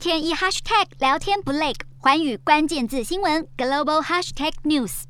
天一 hashtag 聊天不累，寰宇关键字新闻 global hashtag news。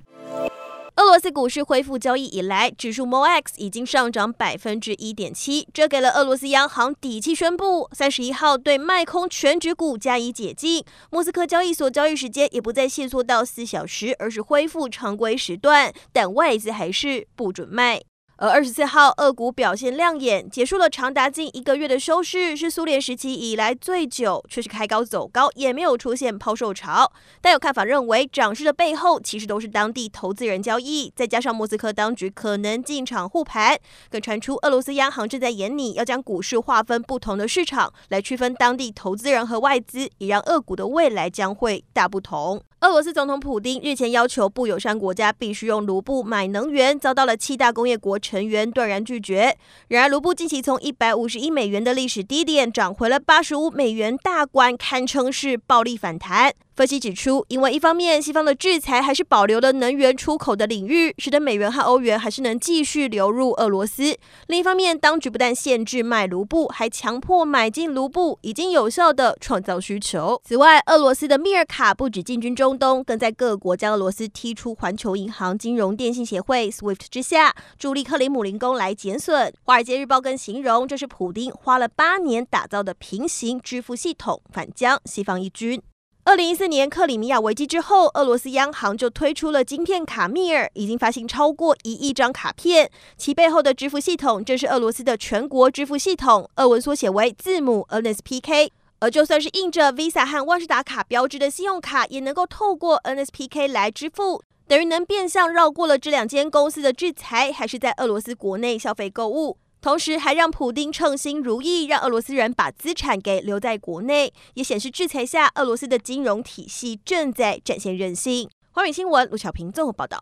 俄罗斯股市恢复交易以来，指数 MOX 已经上涨百分之一点七，这给了俄罗斯央行底气，宣布三十一号对卖空全值股加以解禁。莫斯科交易所交易时间也不再限缩到四小时，而是恢复常规时段，但外资还是不准卖。而二十四号，俄股表现亮眼，结束了长达近一个月的收市，是苏联时期以来最久，却是开高走高，也没有出现抛售潮。但有看法认为，涨势的背后其实都是当地投资人交易，再加上莫斯科当局可能进场护盘，更传出俄罗斯央行正在研拟要将股市划分不同的市场，来区分当地投资人和外资，也让俄股的未来将会大不同。俄罗斯总统普丁日前要求不友善国家必须用卢布买能源，遭到了七大工业国成员断然拒绝。然而，卢布近期从一百五十亿美元的历史低点涨回了八十五美元大关，堪称是暴力反弹。分析指出，因为一方面西方的制裁还是保留了能源出口的领域，使得美元和欧元还是能继续流入俄罗斯；另一方面，当局不但限制卖卢布，还强迫买进卢布，已经有效的创造需求。此外，俄罗斯的米尔卡不止进军中东，更在各国将俄罗斯踢出环球银行金融电信协会 （SWIFT） 之下，助力克里姆林宫来减损。华尔街日报更形容，这是普丁花了八年打造的平行支付系统，反将西方一军。二零一四年克里米亚危机之后，俄罗斯央行就推出了晶片卡密尔，已经发行超过一亿张卡片。其背后的支付系统正是俄罗斯的全国支付系统，俄文缩写为字母 NSPK。而就算是印着 Visa 和万事达卡标志的信用卡，也能够透过 NSPK 来支付，等于能变相绕过了这两间公司的制裁，还是在俄罗斯国内消费购物。同时还让普丁称心如意，让俄罗斯人把资产给留在国内，也显示制裁下俄罗斯的金融体系正在展现韧性。寰宇新闻卢巧平综合报道。